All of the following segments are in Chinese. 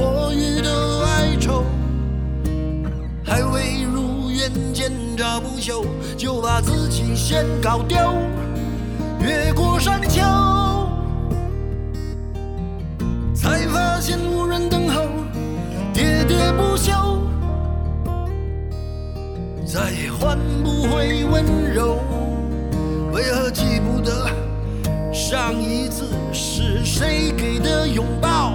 多余的哀愁，还未如愿，见着不朽，就把自己先搞丢。越过山丘，才发现无人等候，喋喋不休，再也换不回温柔。为何记不得上一次是谁给的拥抱？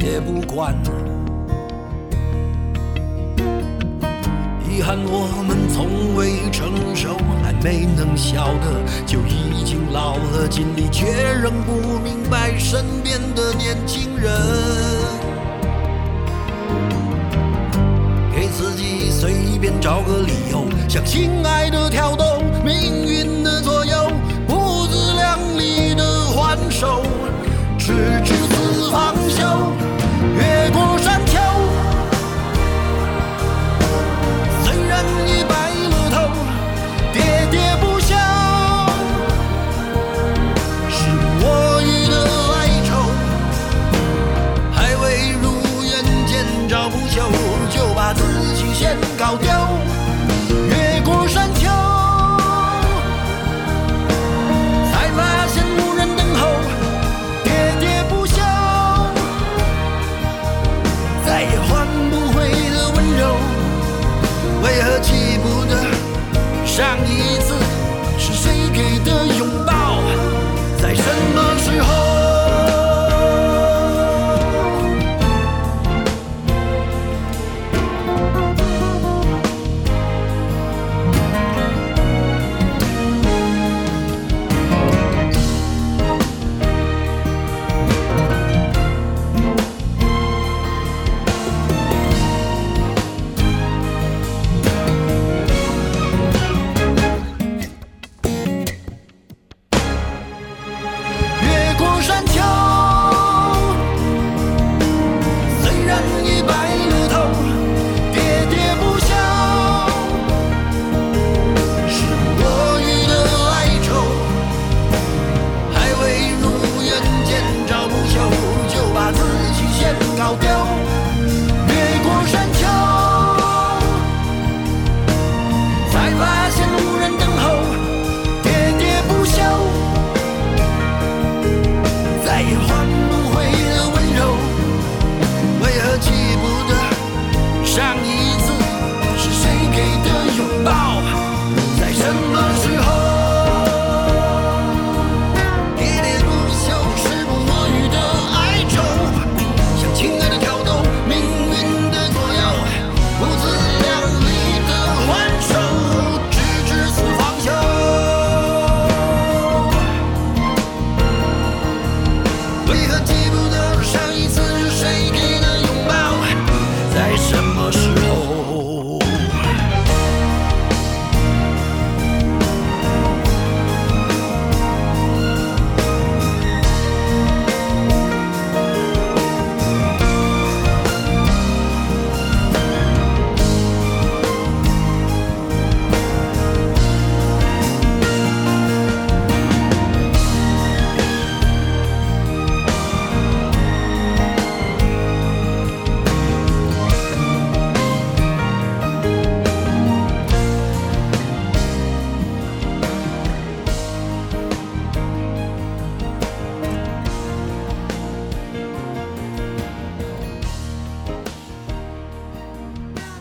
也不管，遗憾我们从未成熟，还没能笑得就已经老了，尽力却仍不明白身边的年轻人，给自己随便找个理由，向心爱的跳动，命运。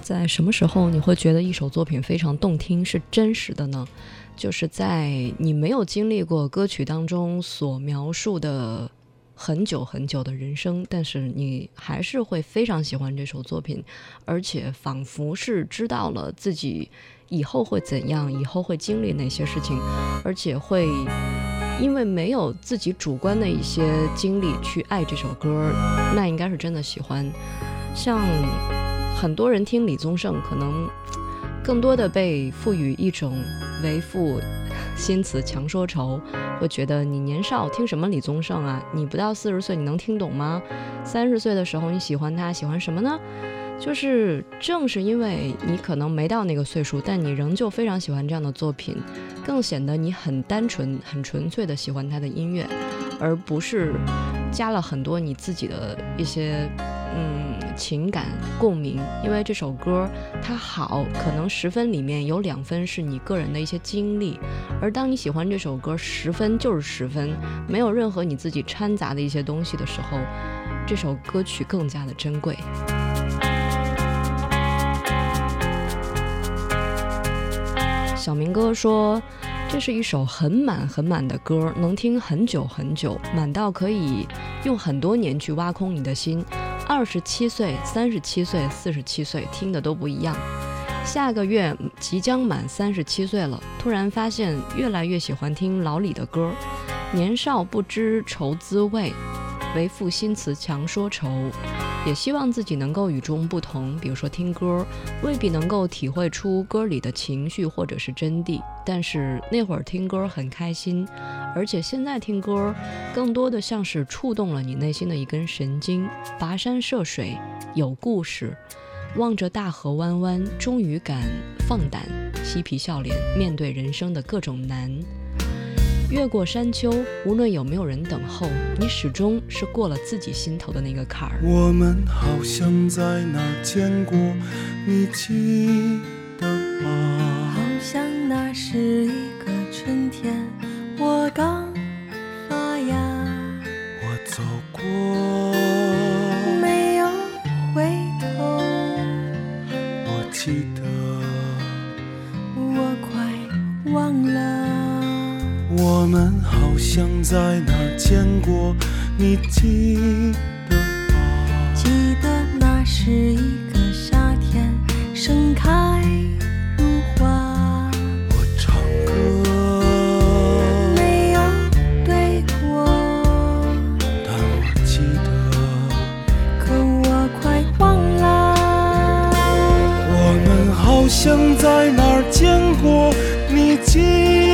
在什么时候你会觉得一首作品非常动听是真实的呢？就是在你没有经历过歌曲当中所描述的很久很久的人生，但是你还是会非常喜欢这首作品，而且仿佛是知道了自己以后会怎样，以后会经历哪些事情，而且会因为没有自己主观的一些经历去爱这首歌，那应该是真的喜欢，像。很多人听李宗盛，可能更多的被赋予一种“为赋新词强说愁”，会觉得你年少听什么李宗盛啊？你不到四十岁，你能听懂吗？三十岁的时候你喜欢他，喜欢什么呢？就是正是因为你可能没到那个岁数，但你仍旧非常喜欢这样的作品，更显得你很单纯、很纯粹的喜欢他的音乐，而不是加了很多你自己的一些嗯。情感共鸣，因为这首歌它好，可能十分里面有两分是你个人的一些经历，而当你喜欢这首歌十分就是十分，没有任何你自己掺杂的一些东西的时候，这首歌曲更加的珍贵。小明哥说，这是一首很满很满的歌，能听很久很久，满到可以用很多年去挖空你的心。二十七岁、三十七岁、四十七岁，听的都不一样。下个月即将满三十七岁了，突然发现越来越喜欢听老李的歌。年少不知愁滋味，为赋新词强说愁。也希望自己能够与众不同。比如说听歌，未必能够体会出歌里的情绪或者是真谛，但是那会儿听歌很开心，而且现在听歌更多的像是触动了你内心的一根神经。跋山涉水，有故事；望着大河弯弯，终于敢放胆嬉皮笑脸，面对人生的各种难。越过山丘，无论有没有人等候，你始终是过了自己心头的那个坎儿。我们好像在哪见过，你记得吗？好像那是一个春天，我刚发芽，我走过。我们好像在哪儿见过，你记得吗？记得那是一个夏天，盛开如花。我唱歌，没有对我，但我记得，可我快忘了。我们好像在哪儿见过，你记？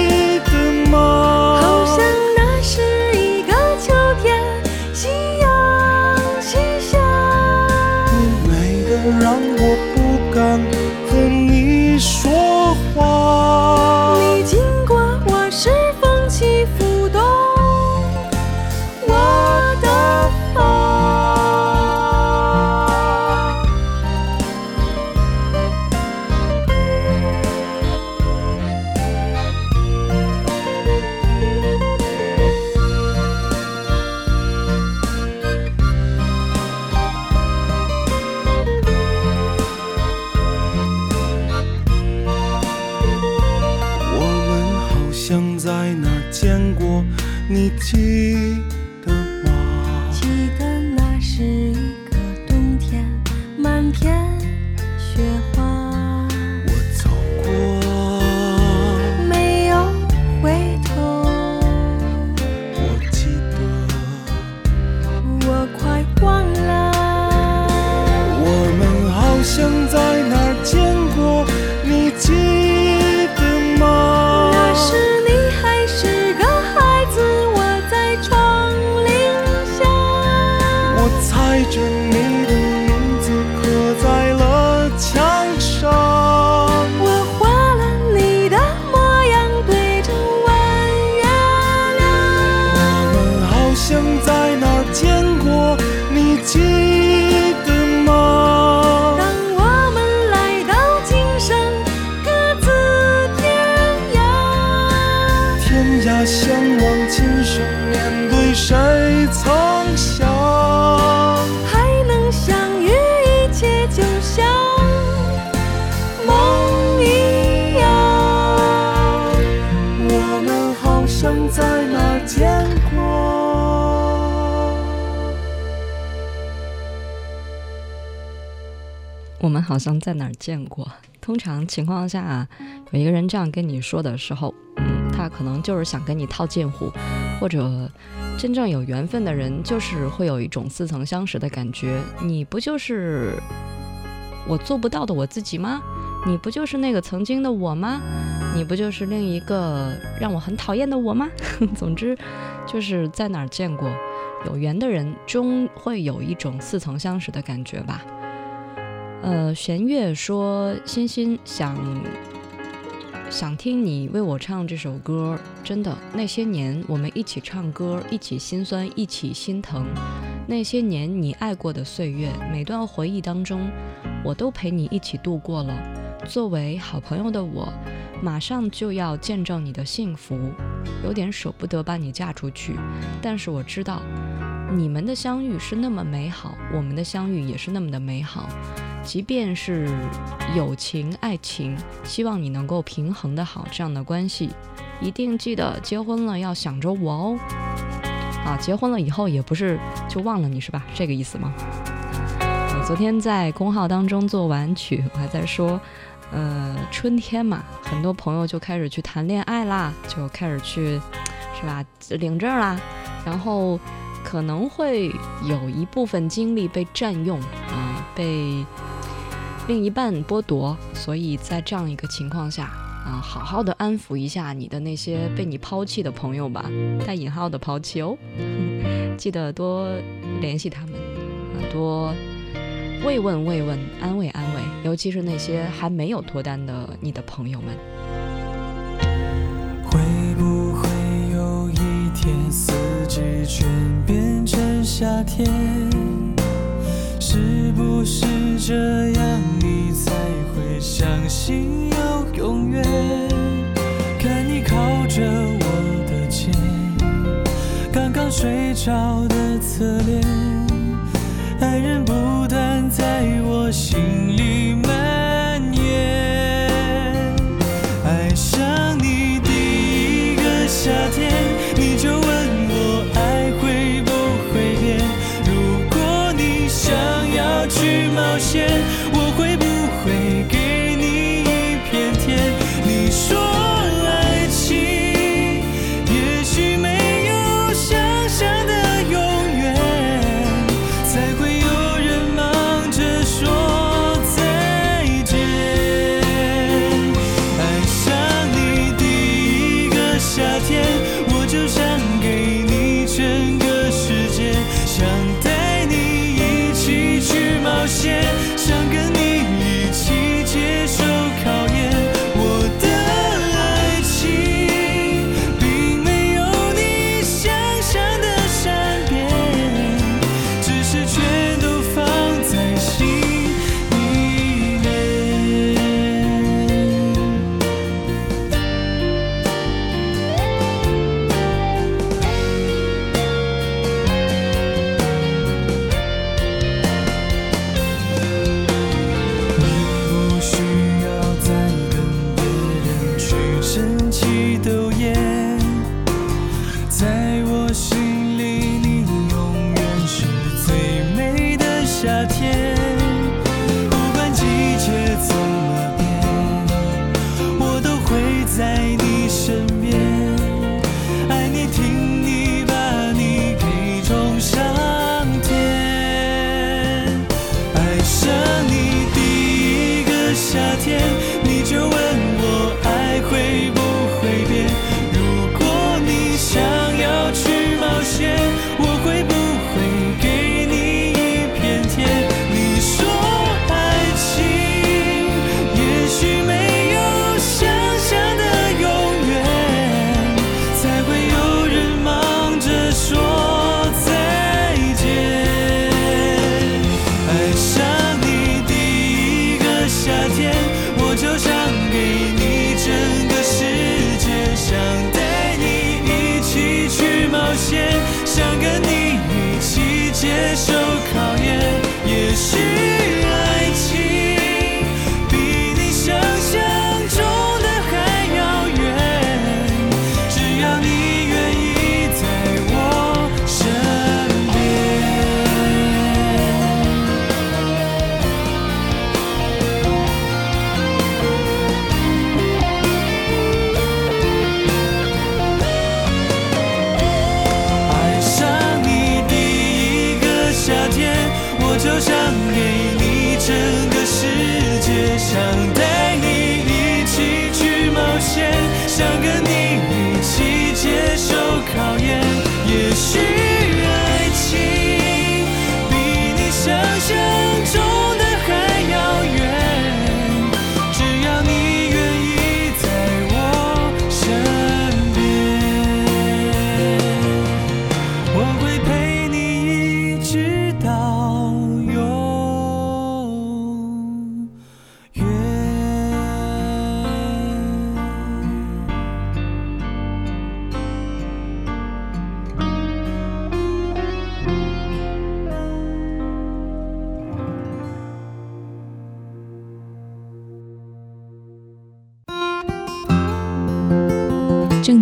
我们好像在哪儿见过。通常情况下，有一个人这样跟你说的时候，嗯，他可能就是想跟你套近乎，或者真正有缘分的人，就是会有一种似曾相识的感觉。你不就是我做不到的我自己吗？你不就是那个曾经的我吗？你不就是另一个让我很讨厌的我吗？总之，就是在哪儿见过。有缘的人终会有一种似曾相识的感觉吧。呃，弦月说：“欣欣想想听你为我唱这首歌，真的。那些年我们一起唱歌，一起心酸，一起心疼。那些年你爱过的岁月，每段回忆当中，我都陪你一起度过了。作为好朋友的我，马上就要见证你的幸福，有点舍不得把你嫁出去，但是我知道。”你们的相遇是那么美好，我们的相遇也是那么的美好。即便是友情、爱情，希望你能够平衡的好这样的关系。一定记得结婚了要想着我哦。啊，结婚了以后也不是就忘了你是吧？这个意思吗？我昨天在公号当中做完曲，我还在说，呃，春天嘛，很多朋友就开始去谈恋爱啦，就开始去是吧？领证啦，然后。可能会有一部分精力被占用，啊，被另一半剥夺，所以在这样一个情况下，啊，好好的安抚一下你的那些被你抛弃的朋友吧，带引号的抛弃哦，记得多联系他们，啊，多慰问慰问，安慰安慰，尤其是那些还没有脱单的你的朋友们。天，四季全变成夏天，是不是这样你才会相信有永远？看你靠着我的肩，刚刚睡着的侧脸，爱人不断在我心。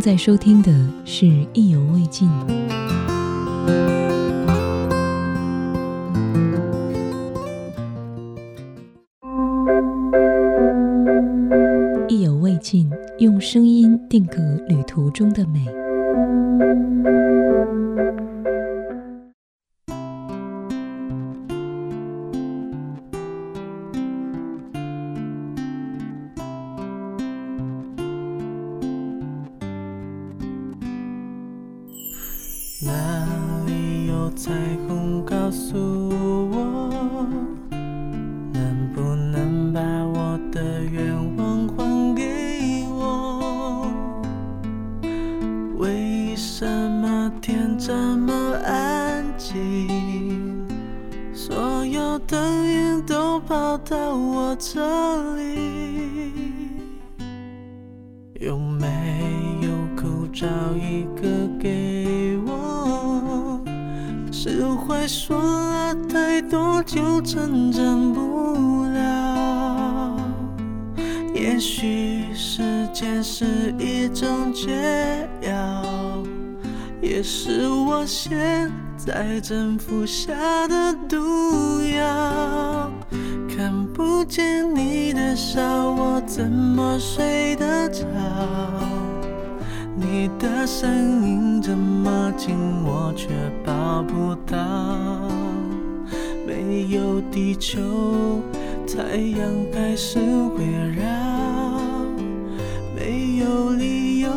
在收听的是《意犹未尽》。意犹未尽，用声音定格旅途中的美。怎么睡得着？你的声音这么近，我却抱不到。没有地球，太阳还是围绕。没有理由，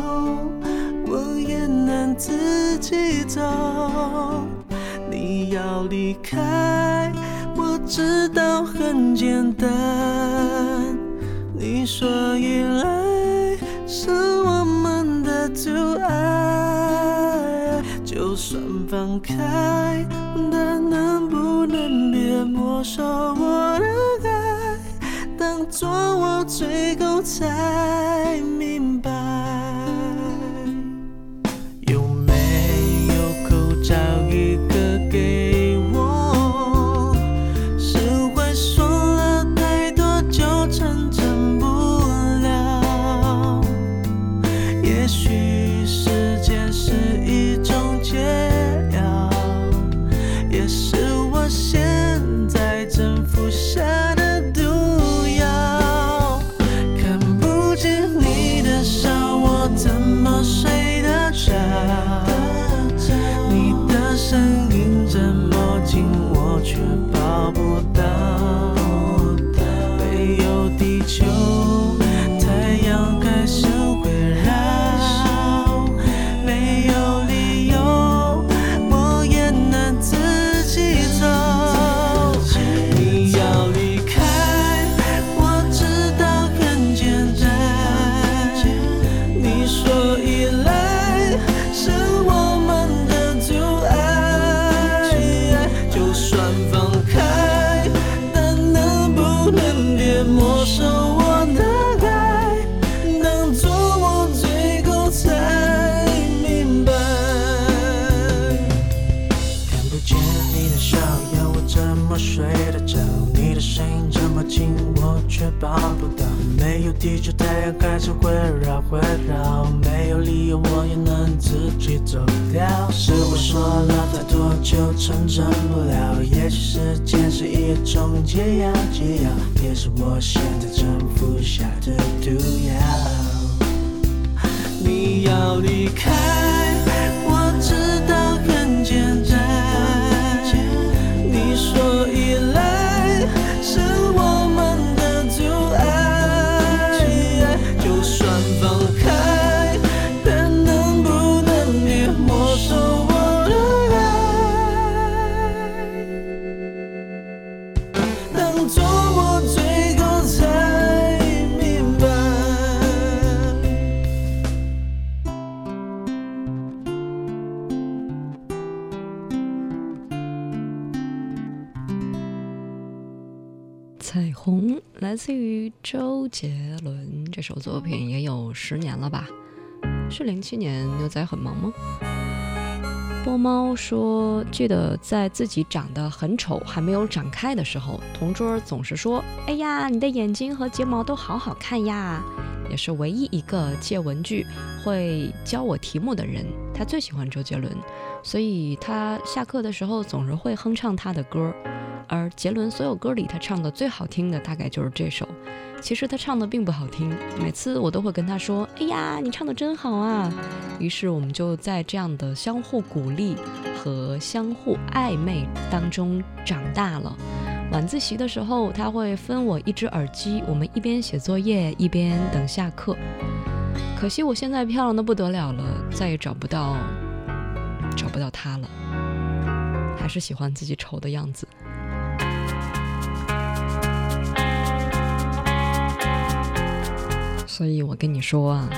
我也能自己走。你要离开，我知道很简单。说依赖是我们的阻碍，就算放开，但能不能别没收我的爱，当作我最后才。走掉。是我说了太多就成真不了，也许时间是一种解药，解药也是我。红来自于周杰伦，这首作品也有十年了吧？是零七年牛仔很忙吗？波猫说，记得在自己长得很丑还没有长开的时候，同桌总是说：“哎呀，你的眼睛和睫毛都好好看呀！”也是唯一一个借文具会教我题目的人。他最喜欢周杰伦，所以他下课的时候总是会哼唱他的歌。而杰伦所有歌里，他唱的最好听的大概就是这首。其实他唱的并不好听，每次我都会跟他说：“哎呀，你唱的真好啊！”于是我们就在这样的相互鼓励和相互暧昧当中长大了。晚自习的时候，他会分我一只耳机，我们一边写作业一边等下课。可惜我现在漂亮的不得了了，再也找不到找不到他了。还是喜欢自己丑的样子。所以我跟你说啊，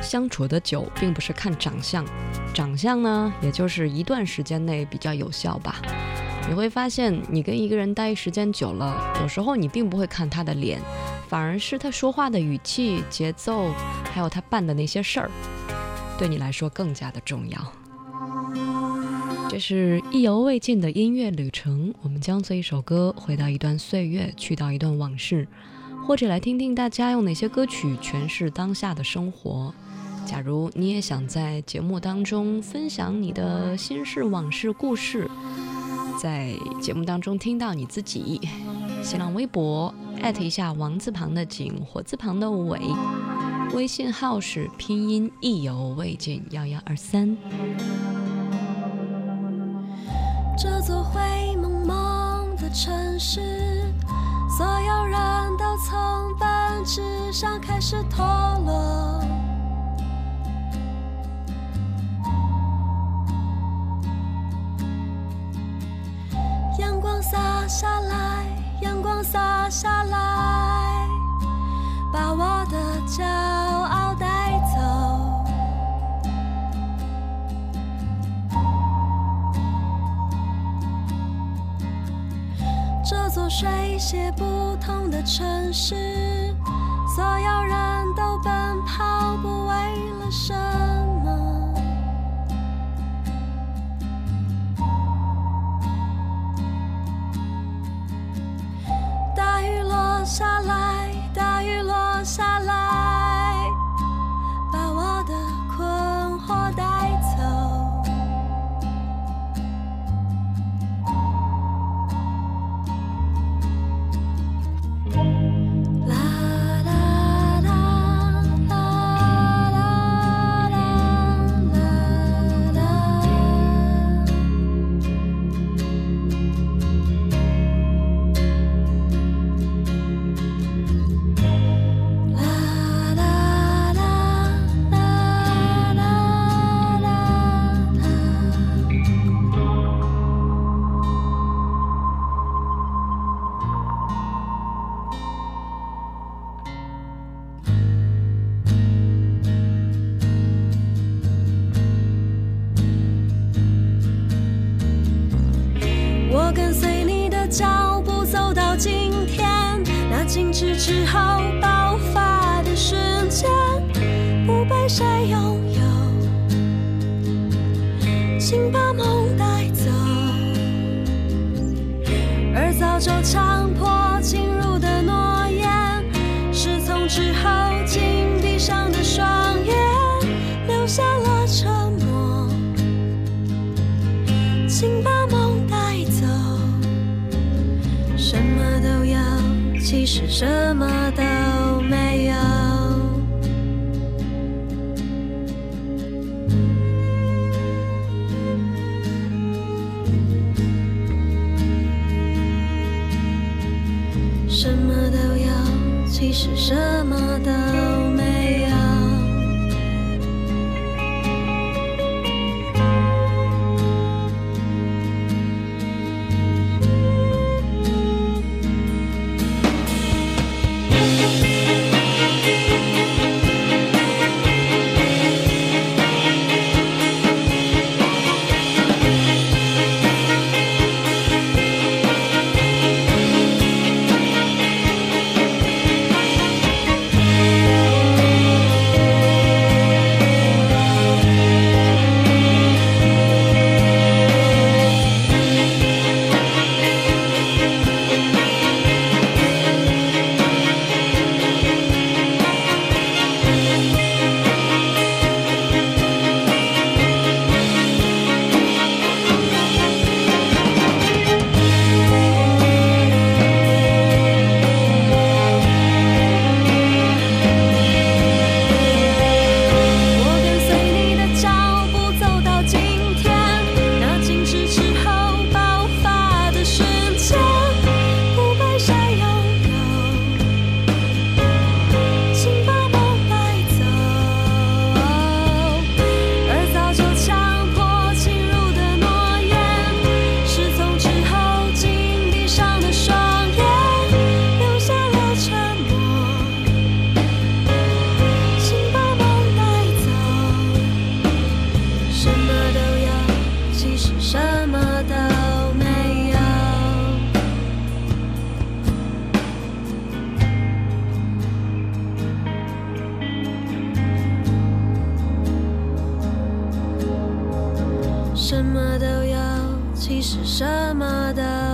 相处的久并不是看长相，长相呢，也就是一段时间内比较有效吧。你会发现，你跟一个人待时间久了，有时候你并不会看他的脸，反而是他说话的语气、节奏，还有他办的那些事儿，对你来说更加的重要。这是意犹未尽的音乐旅程，我们将这一首歌回到一段岁月，去到一段往事。或者来听听大家用哪些歌曲诠释当下的生活。假如你也想在节目当中分享你的心事往事故事，在节目当中听到你自己，新浪微博艾特一下王字旁的景，火字旁的伟，微信号是拼音意犹未尽幺幺二三。这座灰蒙蒙的城市。所有人都从奔驰上开始脱落，阳光洒下来，阳光洒下来，把我的骄傲。带。座水写不同的城市，所有人都奔跑，不为了什么。大雨落下来，大雨落下来，把我的困惑带。是什么的？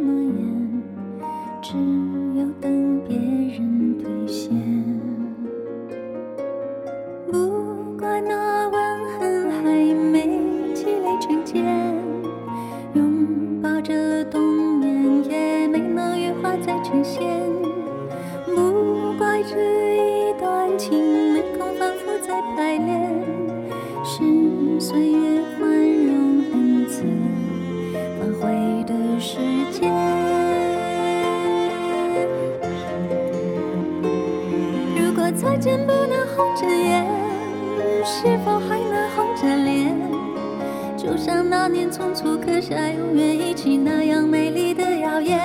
间不能红着眼，是否还能红着脸？就像那年匆促刻下永远一起那样美丽的谣言。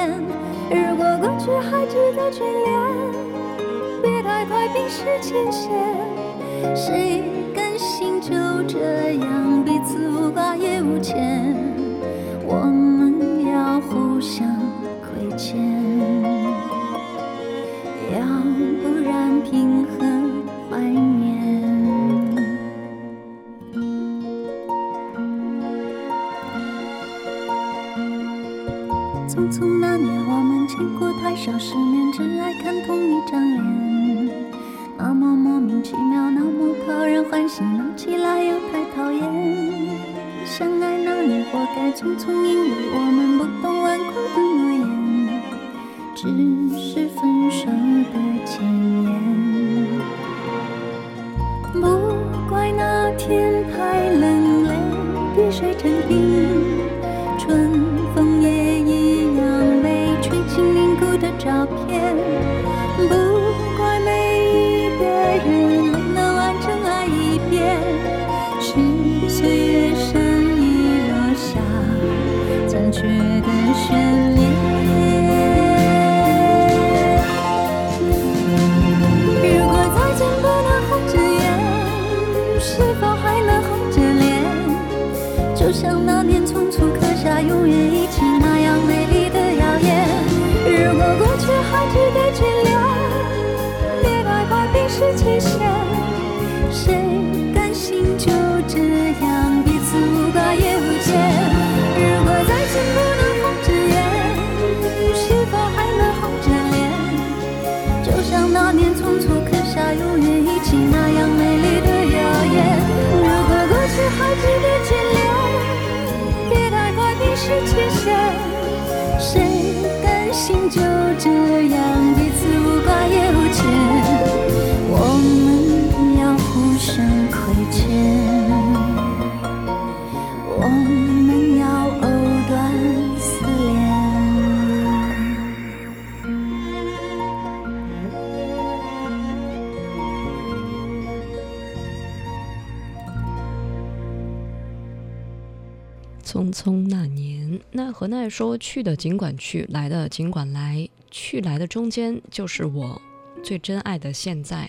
如果过去还值得眷恋，别太快冰释前嫌。谁甘心就这样彼此无挂也无牵？何奈说：“去的尽管去，来的尽管来，去来的中间就是我最珍爱的现在。”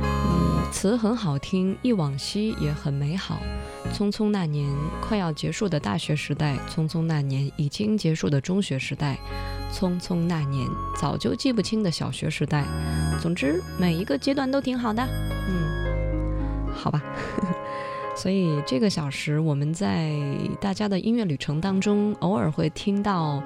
嗯，词很好听，忆往昔也很美好。匆匆那年，快要结束的大学时代；匆匆那年，已经结束的中学时代；匆匆那年，早就记不清的小学时代。总之，每一个阶段都挺好的。嗯，好吧。所以这个小时，我们在大家的音乐旅程当中，偶尔会听到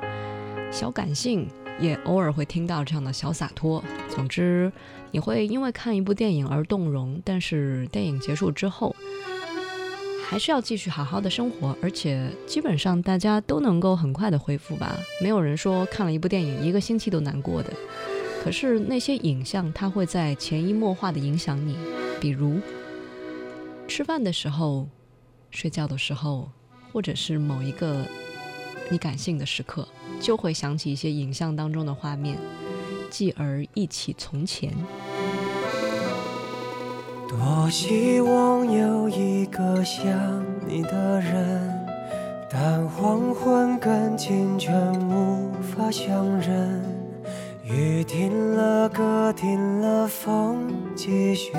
小感性，也偶尔会听到这样的小洒脱。总之，你会因为看一部电影而动容，但是电影结束之后，还是要继续好好的生活。而且基本上大家都能够很快的恢复吧，没有人说看了一部电影一个星期都难过的。可是那些影像，它会在潜移默化的影响你，比如。吃饭的时候，睡觉的时候，或者是某一个你感性的时刻，就会想起一些影像当中的画面，继而忆起从前。多希望有一个想你的人，但黄昏跟清晨无法相认。雨停了，歌停了，风继续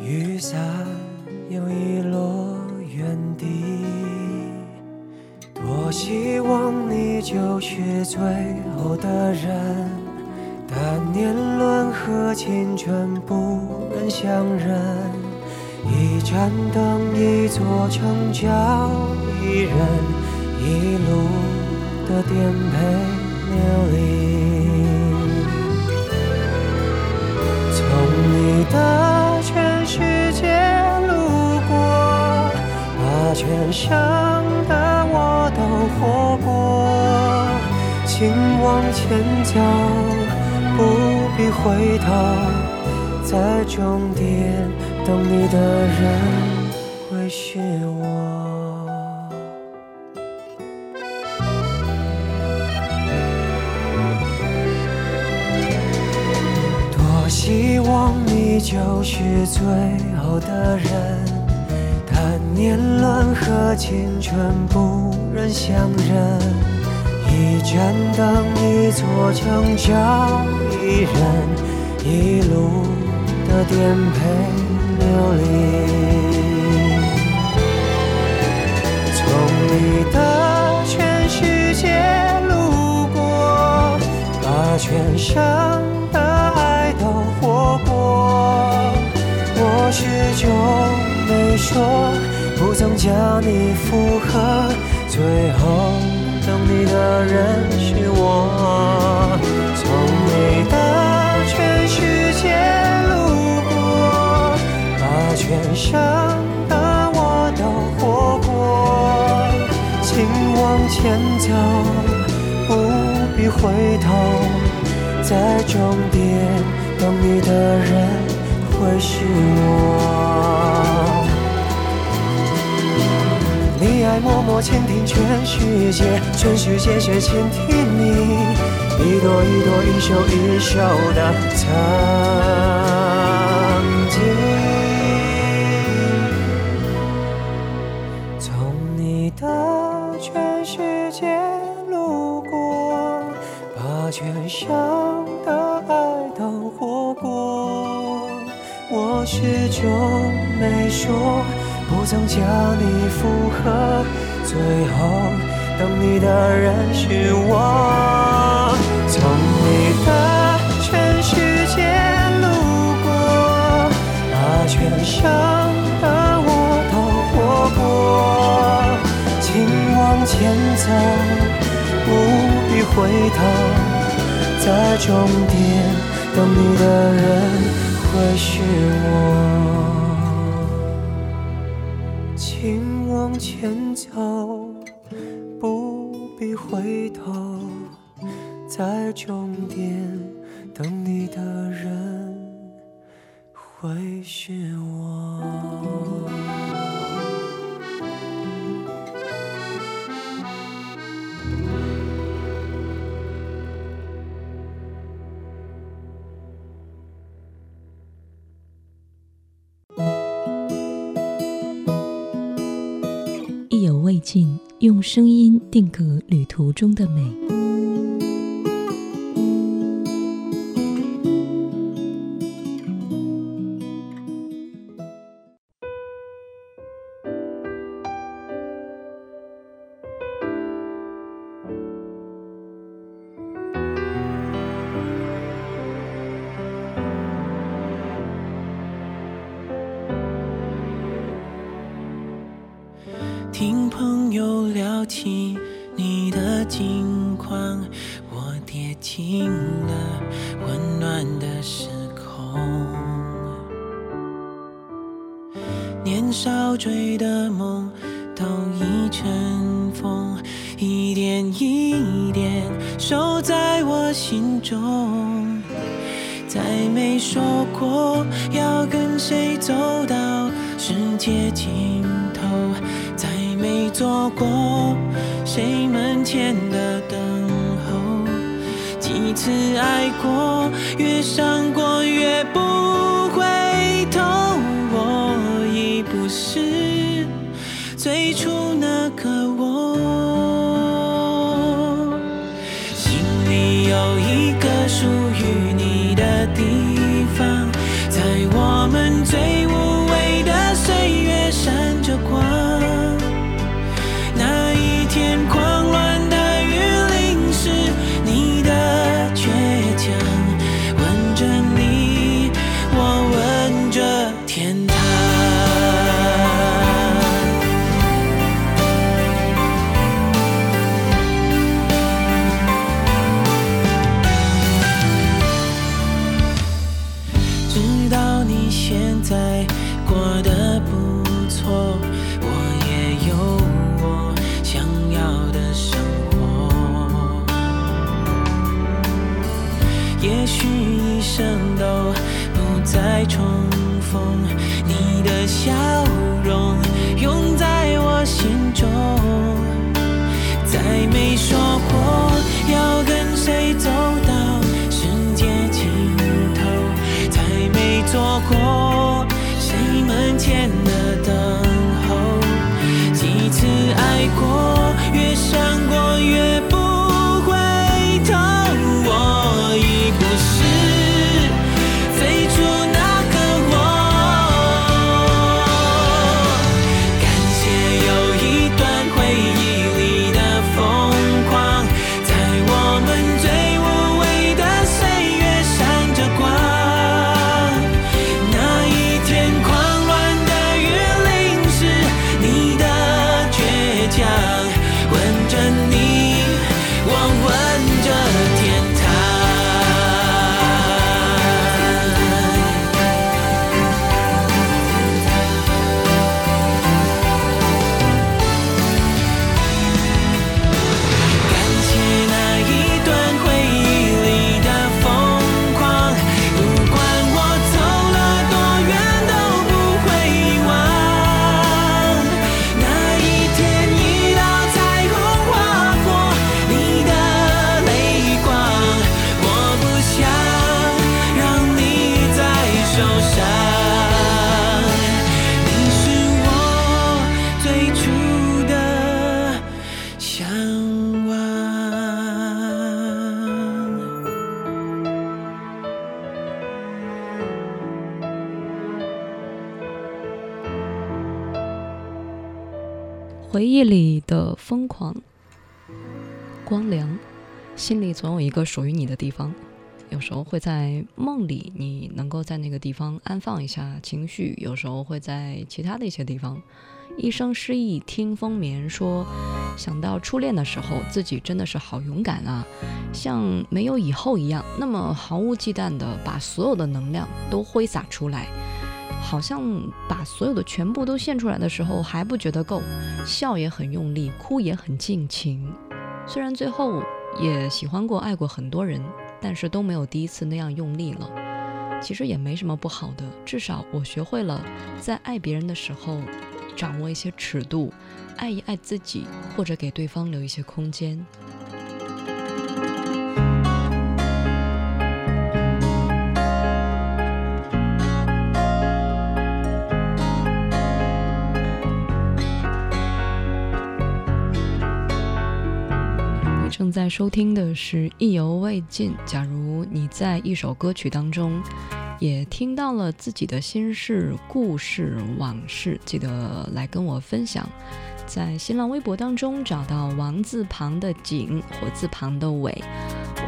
雨伞。又遗落原地，多希望你就是最后的人，但年轮和青春不忍相认。一盏灯，一座城，叫一人，一路的颠沛流离。从你的全世界。把全生的我都活过，请往前走，不必回头，在终点等你的人会是我。多希望你就是最后的人。年轮和青春不忍相认，一盏灯，一座城，找一人，一路的颠沛流离。从你的全世界路过，把全盛的爱都活过，我始终没说。不曾将你附和，最后等你的人是我。从你的全世界路过，把全生的我都活过。请往前走，不必回头，在终点等你的人会是我。在默默倾听全世界，全世界却倾听你，一朵一朵，一首一首的曾经。从你的全世界路过，把全生的爱都活过，我始终没说。不曾将你附和，最后等你的人是我。从你的全世界路过，把全盛的我都活过。请往前走，不必回头，在终点等你的人会是我。声音定格旅途中的美。听朋友聊起你的近况，我跌进了温暖的时空。年少追的梦都已成风，一点一点守在我心中。再没说过要跟谁走到世界尽头。谁做过谁门前的等候？几次爱过，越伤过越。不。在过得不错，我也有我想要的生活。也许一生都不再重逢你的笑。回忆里的疯狂，光凉，心里总有一个属于你的地方。有时候会在梦里，你能够在那个地方安放一下情绪；有时候会在其他的一些地方。一生失意，听风眠说，想到初恋的时候，自己真的是好勇敢啊，像没有以后一样，那么毫无忌惮的把所有的能量都挥洒出来。好像把所有的全部都献出来的时候还不觉得够，笑也很用力，哭也很尽情。虽然最后也喜欢过、爱过很多人，但是都没有第一次那样用力了。其实也没什么不好的，至少我学会了在爱别人的时候掌握一些尺度，爱一爱自己，或者给对方留一些空间。正在收听的是《意犹未尽》。假如你在一首歌曲当中也听到了自己的心事、故事、往事，记得来跟我分享。在新浪微博当中找到“王字旁的景”、“火字旁的伟”，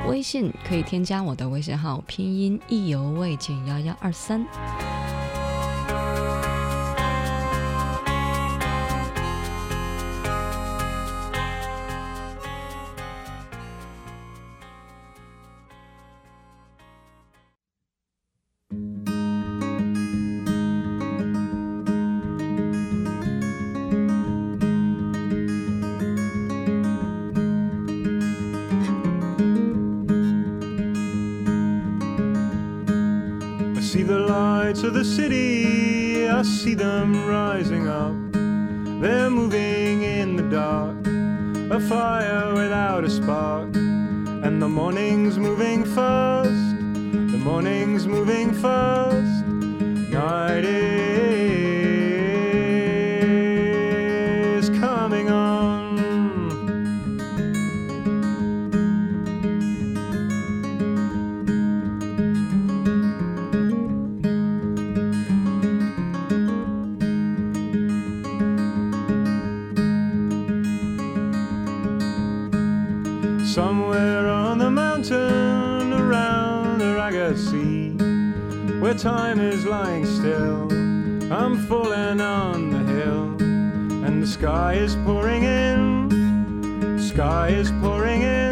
微信可以添加我的微信号拼音“意犹未尽幺幺二三”。see them rising up. on the hill, and the sky is pouring in, sky is pouring in.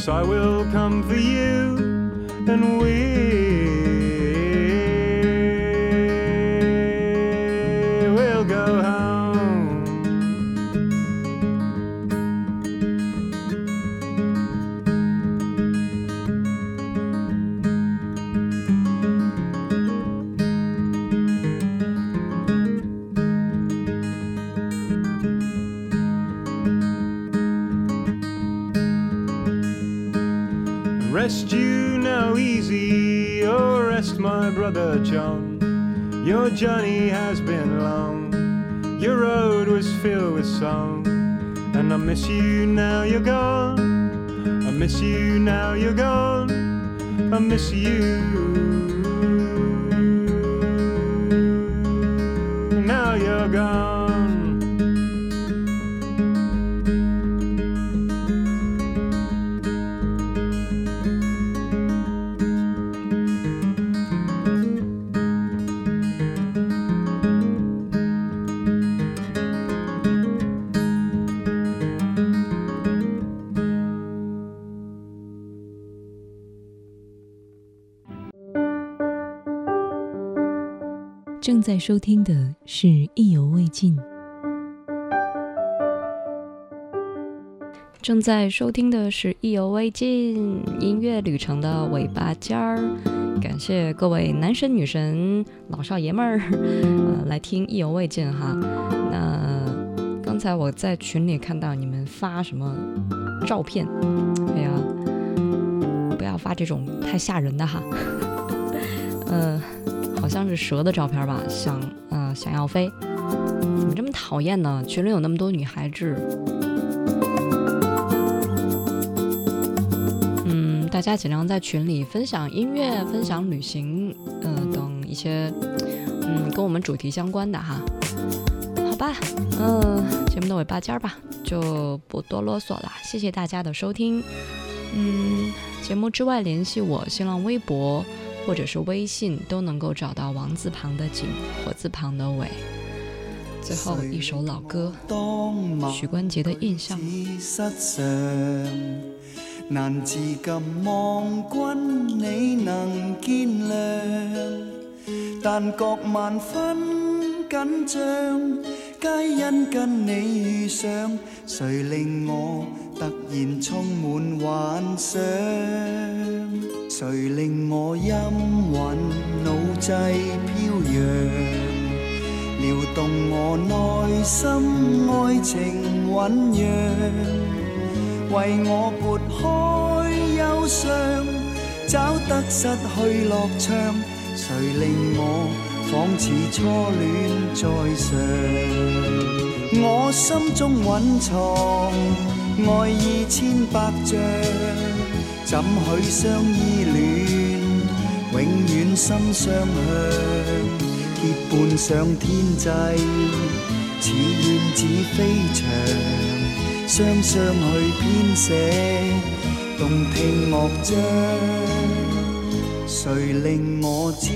yes, I will come for you, and we you're gone. I miss you. 收听的是意犹未尽，正在收听的是意犹未尽音乐旅程的尾巴尖儿。感谢各位男神女神、老少爷们儿，呃，来听意犹未尽哈。那刚才我在群里看到你们发什么照片？哎呀，不要发这种太吓人的哈。嗯。像是蛇的照片吧，想，呃，想要飞，怎么这么讨厌呢？群里有那么多女孩子，嗯，大家尽量在群里分享音乐、分享旅行，呃，等一些，嗯，跟我们主题相关的哈，好吧，嗯，节目的尾巴尖儿吧，就不多啰嗦了，谢谢大家的收听，嗯，节目之外联系我，新浪微博。或者是微信都能够找到王字旁的景，火字旁的伟。最后一首老歌，许冠杰的印象。谁令我突然充满幻想？谁令我阴魂脑际飘扬？撩动我内心爱情酝酿，为我拨开忧伤，找得失去乐畅。谁令我？仿似初恋在上，我心中蕴藏爱意千百丈，怎许相依恋，永远心相向。结伴上天际，似燕子飞翔，双双去编写，动听乐章。谁令我朝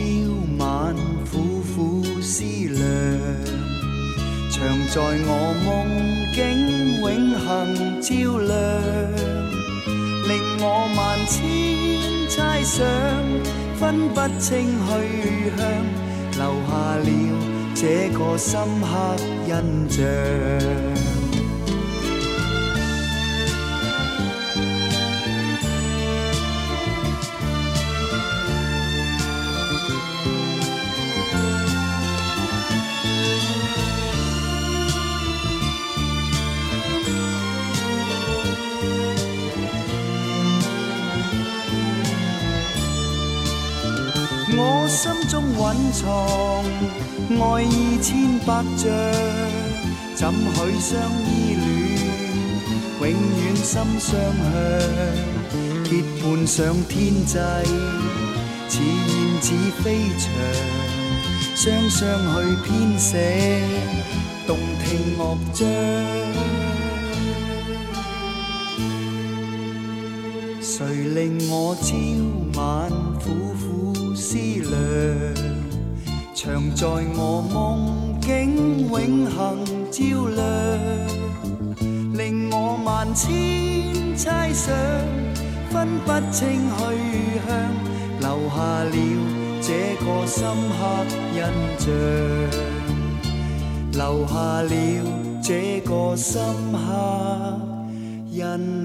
晚苦苦思量，常在我梦境永恒照亮，令我万千猜想分不清去向，留下了这个深刻印象。蕴藏爱意千百丈，怎许相依恋？永远心相向，结伴上天际，似燕子飞翔，双双去编写动听乐章。谁令我朝晚苦苦思量？常在我梦境永恒照亮，令我万千猜想，分不清去向，留下了这个深刻印象，留下了这个深刻印。